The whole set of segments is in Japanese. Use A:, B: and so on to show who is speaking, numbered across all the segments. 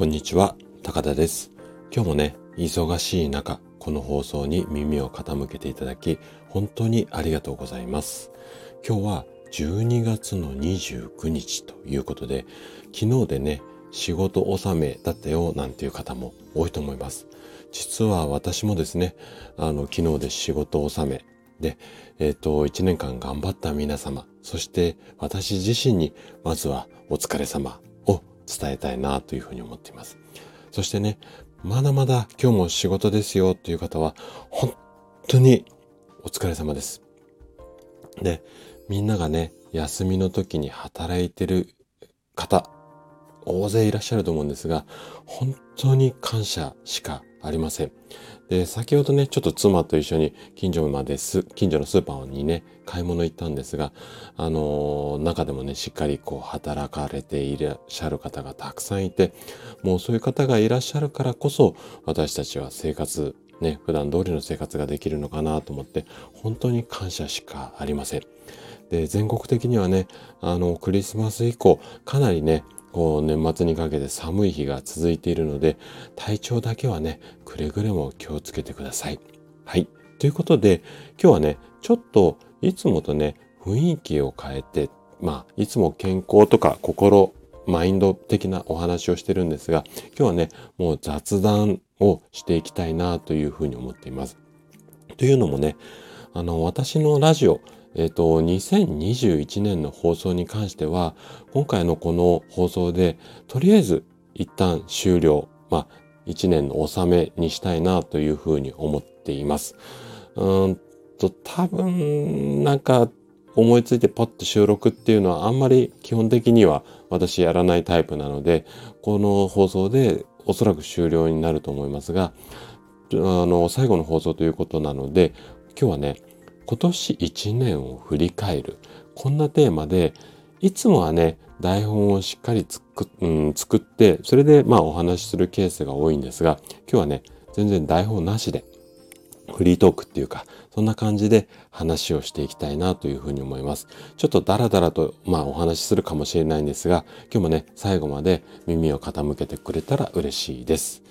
A: こんにちは、高田です。今日もね、忙しい中、この放送に耳を傾けていただき、本当にありがとうございます。今日は12月の29日ということで、昨日でね、仕事納めだったよなんていう方も多いと思います。実は私もですね、あの、昨日で仕事納めで、えっ、と、1年間頑張った皆様、そして私自身に、まずはお疲れ様伝えたいなというふうに思っています。そしてね、まだまだ今日も仕事ですよという方は、本当にお疲れ様です。で、みんながね、休みの時に働いてる方、大勢いらっしゃると思うんですが、本当に感謝しかありません。で、先ほどね、ちょっと妻と一緒に近所まです、近所のスーパーにね、買い物行ったんですが、あのー中でもね、しっかりこう働かれていらっしゃる方がたくさんいて、もうそういう方がいらっしゃるからこそ、私たちは生活、ね、普段通りの生活ができるのかなと思って、本当に感謝しかありません。で、全国的にはね、あの、クリスマス以降、かなりね、こう年末にかけて寒い日が続いているので、体調だけはね、くれぐれも気をつけてください。はい。ということで、今日はね、ちょっといつもとね、雰囲気を変えて、まあ、いつも健康とか心、マインド的なお話をしてるんですが、今日はね、もう雑談をしていきたいなというふうに思っています。というのもね、あの、私のラジオ、えっ、と、2021年の放送に関しては、今回のこの放送で、とりあえず一旦終了、まあ、1年の納めにしたいなというふうに思っています。うんと、多分、なんか、思いついてパッと収録っていうのはあんまり基本的には私やらないタイプなので、この放送でおそらく終了になると思いますが、あの、最後の放送ということなので、今日はね、今年1年を振り返る。こんなテーマで、いつもはね、台本をしっかり作,、うん、作って、それでまあお話しするケースが多いんですが、今日はね、全然台本なしで、フリートークっていうか、そんな感じで話をしていきたいなというふうに思います。ちょっとダラダラと、まあお話しするかもしれないんですが、今日もね、最後まで耳を傾けてくれたら嬉しいです。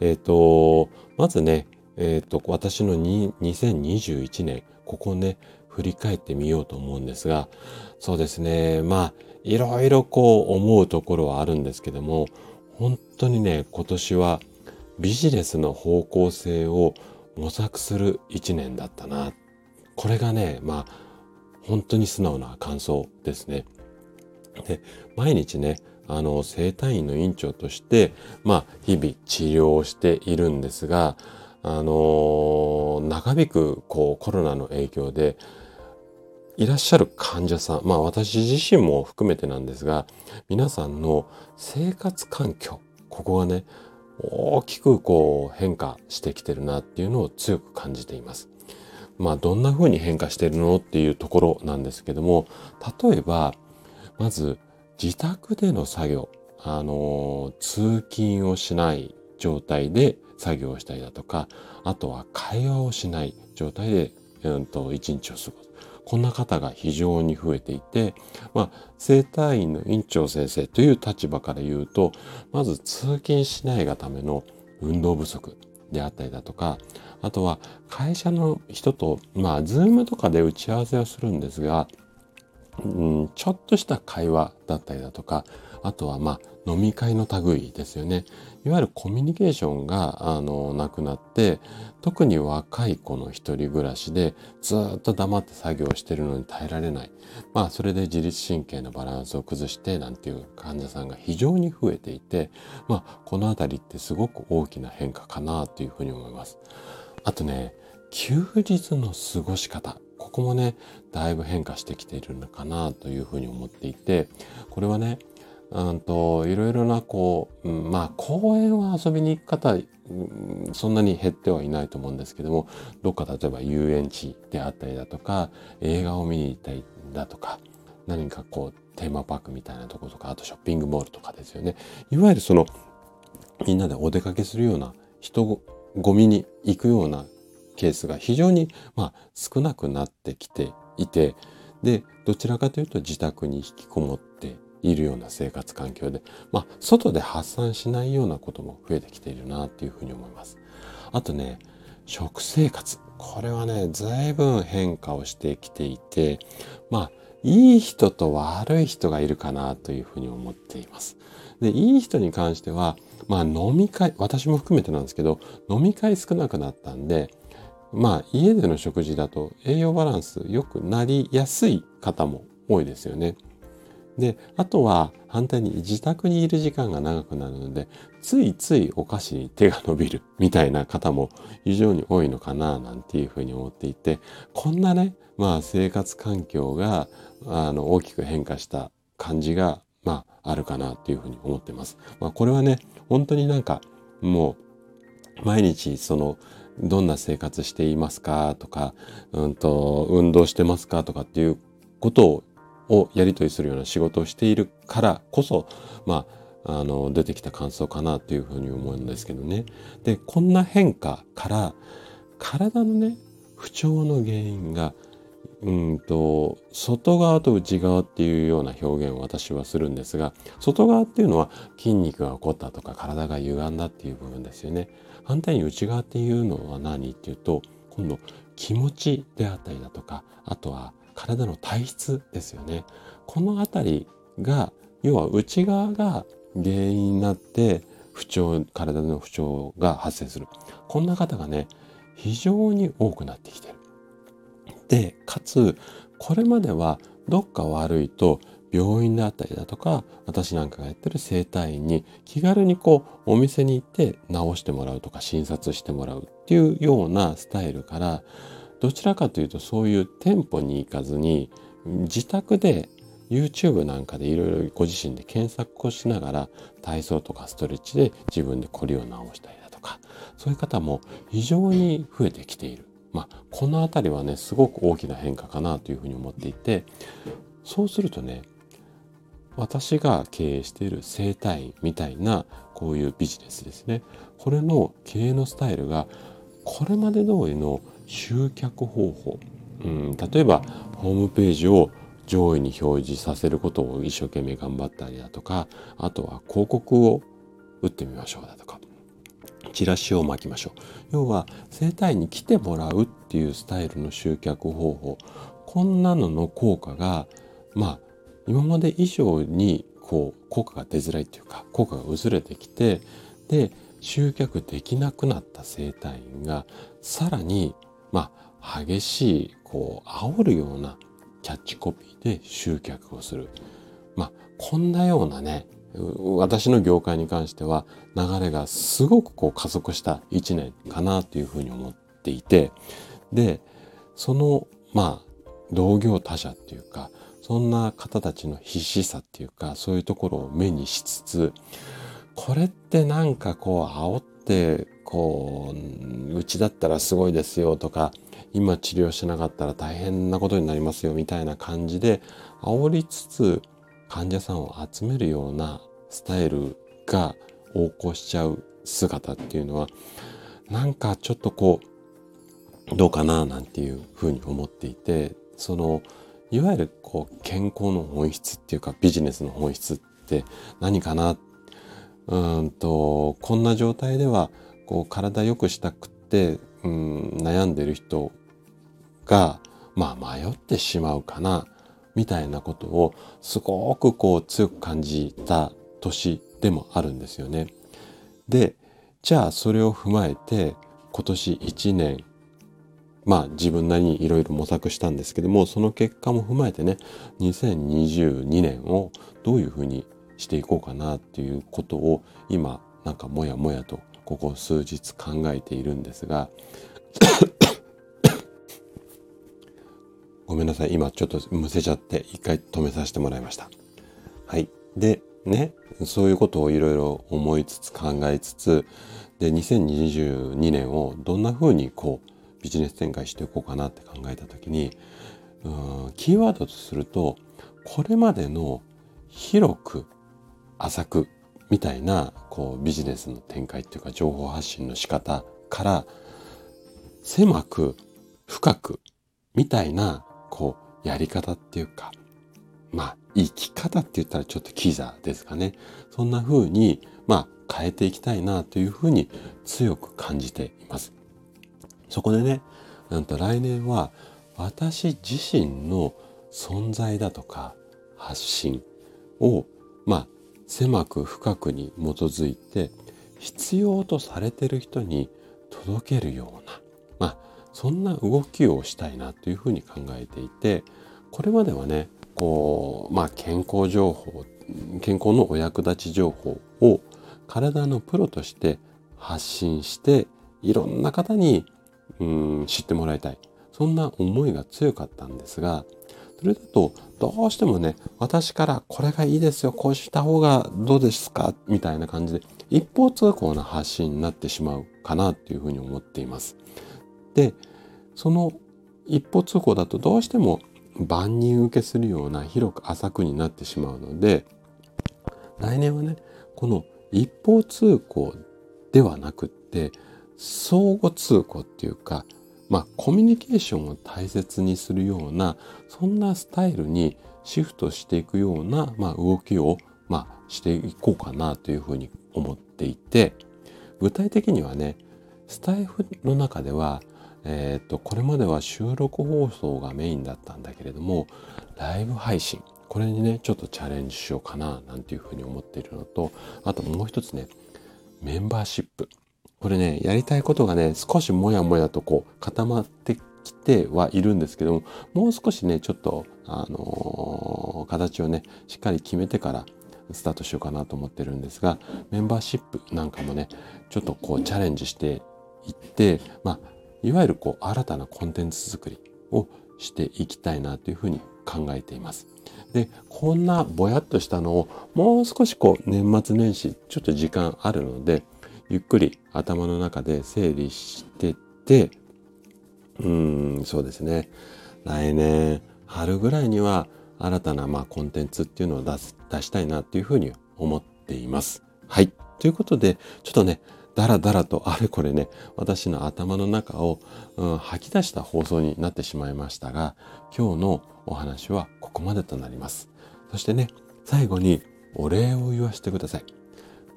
A: えっ、と、まずね、えっ、と、私の2021年、ここね、振り返ってみようと思うんですが、そうですね、まあ、いろいろこう思うところはあるんですけども、本当にね、今年はビジネスの方向性を模索する一年だったな。これがね、まあ、本当に素直な感想ですね。で、毎日ね、あの、生体院の院長として、まあ、日々治療をしているんですが、あの長引く、こう、コロナの影響で、いらっしゃる患者さん、まあ私自身も含めてなんですが、皆さんの生活環境、ここがね、大きくこう変化してきてるなっていうのを強く感じています。まあどんな風に変化してるのっていうところなんですけども、例えば、まず自宅での作業、あの、通勤をしない状態で作業したりだとか、あとは会話をしない状態で、うんと、一日を過ごす。こんな方が非常に増えていて、まあ、生体院の院長先生という立場から言うと、まず通勤しないがための運動不足であったりだとか、あとは会社の人と、まあ、ズームとかで打ち合わせをするんですが、うん、ちょっとした会話だったりだとか、あとはまあ飲み会の類ですよね。いわゆるコミュニケーションがあのなくなって、特に若い子の一人暮らしでずっと黙って作業してるのに耐えられない。まあそれで自律神経のバランスを崩してなんていう患者さんが非常に増えていて、まあこのあたりってすごく大きな変化かなというふうに思います。あとね、休日の過ごし方。ここもね、だいぶ変化してきているのかなというふうに思っていて、これはね、うんと、いろいろなこう、うんまあ公園は遊びに行く方、うんそんなに減ってはいないと思うんですけども、どっか例えば遊園地であったりだとか、映画を見に行ったりだとか、何かこう、テーマパークみたいなところとか、あとショッピングモールとかですよね。いわゆるその、みんなでお出かけするような人ごみに行くようなケースが非常に、まあ、少なくなってきていて、で、どちらかというと自宅に引きこもっているような生活環境で、まあ、外で発散しないようなことも増えてきているなっていうふうに思います。あとね、食生活。これはね、随分変化をしてきていて、まあ、いい人と悪い人がいるかなというふうに思っています。で、いい人に関しては、まあ飲み会、私も含めてなんですけど、飲み会少なくなったんで、まあ家での食事だと栄養バランス良くなりやすい方も多いですよね。で、あとは反対に自宅にいる時間が長くなるので、ついついお菓子に手が伸びるみたいな方も非常に多いのかななんていうふうに思っていて、こんなね、まあ生活環境があの大きく変化した感じが、まああるかなっていうふうに思ってます。まあこれはね、本当になんかもう毎日そのどんな生活していますかとか、うんと、運動してますかとかっていうことををやり取りするような仕事をしているからこそ、まあ、あの、出てきた感想かなというふうに思うんですけどね。で、こんな変化から、体のね、不調の原因が、うんと、外側と内側っていうような表現を私はするんですが、外側っていうのは筋肉が起こったとか体が歪んだっていう部分ですよね。反対に内側っていうのは何っていうと、今度気持ちであったりだとか、あとは体の体質ですよね。このあたりが、要は内側が原因になって不調、体の不調が発生する。こんな方がね、非常に多くなってきてる。で、かつ、これまではどっか悪いと病院であったりだとか、私なんかがやってる整体院に気軽にこうお店に行って治してもらうとか診察してもらうっていうようなスタイルから、どちらかというとそういう店舗に行かずに自宅で YouTube なんかでいろいろご自身で検索をしながら体操とかストレッチで自分で凝りを直したりだとかそういう方も非常に増えてきている。まあ、この辺りはねすごく大きな変化かなというふうに思っていてそうするとね私が経営している整体院みたいなこういうビジネスですねこれの経営のスタイルがこれまで通りの集客方法、うん、例えばホームページを上位に表示させることを一生懸命頑張ったりだとかあとは広告を打ってみましょうだとかチラシを巻きましょう。要は整体に来てもらうっていうスタイルの集客方法。こんなのの効果がまあ今まで以上にこう効果が出づらいっていうか効果が薄れてきてで集客できなくなった整体院がさらにまあ、激しい、こう、煽るようなキャッチコピーで集客をする。まあ、こんなようなね、私の業界に関しては流れがすごくこう加速した一年かなというふうに思っていて、で、その、まあ、同業他社っていうか、そんな方たちの必死さっていうか、そういうところを目にしつつ、これってなんかこう煽ってこううちだったらすごいですよとか今治療しなかったら大変なことになりますよみたいな感じで煽りつつ患者さんを集めるようなスタイルが横行しちゃう姿っていうのはなんかちょっとこうどうかななんていうふうに思っていてそのいわゆるこう健康の本質っていうかビジネスの本質って何かなっうんとこんな状態ではこう体良くしたくって、うん、悩んでる人が、まあ迷ってしまうかな、みたいなことをすごくこう強く感じた年でもあるんですよね。で、じゃあそれを踏まえて今年1年、まあ自分なりにいろいろ模索したんですけども、その結果も踏まえてね、2022年をどういうふうにしていこうかなっていうことを今なんかもやもやとここ数日考えているんですが ごめんなさい。今ちょっとむせちゃって一回止めさせてもらいました。はい。でねそういうことをいろいろ思いつつ考えつつで2022年をどんな風にこうビジネス展開していこうかなって考えた時にうんキーワードとするとこれまでの広く浅くみたいなこうビジネスの展開っていうか情報発信の仕方から狭く深くみたいなこうやり方っていうか、まあ、生き方って言ったらちょっとキザですかね。そんな風に、まあ、変えていきたいなというふうに強く感じています。そこでね、なんと来年は私自身の存在だとか発信を、まあ、狭く深くに基づいて必要とされてる人に届けるような、まあ、そんな動きをしたいなというふうに考えていて、これまではね、こう、まあ、健康情報、健康のお役立ち情報を体のプロとして発信していろんな方にうん知ってもらいたい。そんな思いが強かったんですがそれだとどうしてもね私からこれがいいですよこうした方がどうですかみたいな感じで一方通行な発信になってしまうかなっていうふうに思っています。でその一方通行だとどうしても万人受けするような広く浅くになってしまうので来年はねこの一方通行ではなくって相互通行っていうかまあコミュニケーションを大切にするようなそんなスタイルにシフトしていくような、まあ、動きを、まあ、していこうかなというふうに思っていて具体的にはねスタイフの中ではえっ、とこれまでは収録放送がメインだったんだけれどもライブ配信これにねちょっとチャレンジしようかななんていうふうに思っているのとあともう一つねメンバーシップ。これねやりたいことがね少しもやもやとこう固まってきてはいるんですけどももう少しねちょっとあのー、形をねしっかり決めてからスタートしようかなと思ってるんですがメンバーシップなんかもねちょっとこうチャレンジしていってまあいわゆるこう新たなコンテンツ作りをしていきたいなというふうに考えています。でこんなぼやっとしたのをもう少しこう年末年始ちょっと時間あるのでゆっくり頭の中で整理してってうんそうですね来年春ぐらいには新たなまあコンテンツっていうのを出す出したいなっていうふうに思っています。はい。ということで、ちょっとね、だらだらとあれこれね、私の頭の中を、うん、吐き出した放送になってしまいましたが、今日のお話はここまでとなります。そしてね、最後にお礼を言わせてください。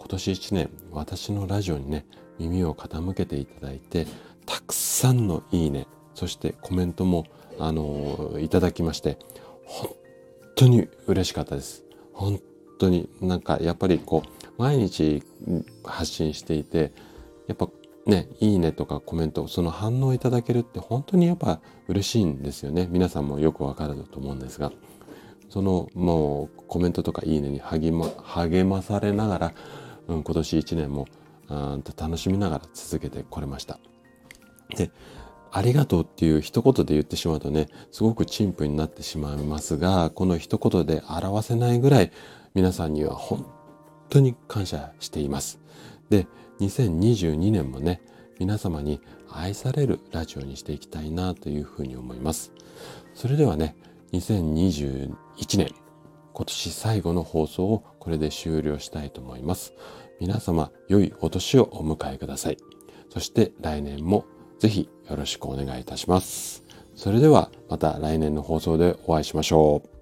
A: 今年1年、私のラジオにね、耳を傾けていただいて、たくさんのいいね、そしてコメントも、あのいただきまして、本当に嬉しかったです。本当になんかやっぱりこう、毎日発信していて、やっぱね、いいねとかコメント、その反応いただけるって本当にやっぱ嬉しいんですよね。皆さんもよくわかると思うんですが、そのもうコメントとかいいねに励ま励まされながら、うん、今年1年も楽しみながら続けてこれました。で、ありがとうっていう一言で言ってしまうとね、すごく陳腐になってしまいますが、この一言で表せないぐらい皆さんには本当に感謝しています。で、2022年もね、皆様に愛されるラジオにしていきたいなというふうに思います。それではね、2021年、今年最後の放送をこれで終了したいと思います。皆様、良いお年をお迎えください。そして来年もぜひよろしくお願いいたします。それではまた来年の放送でお会いしましょう。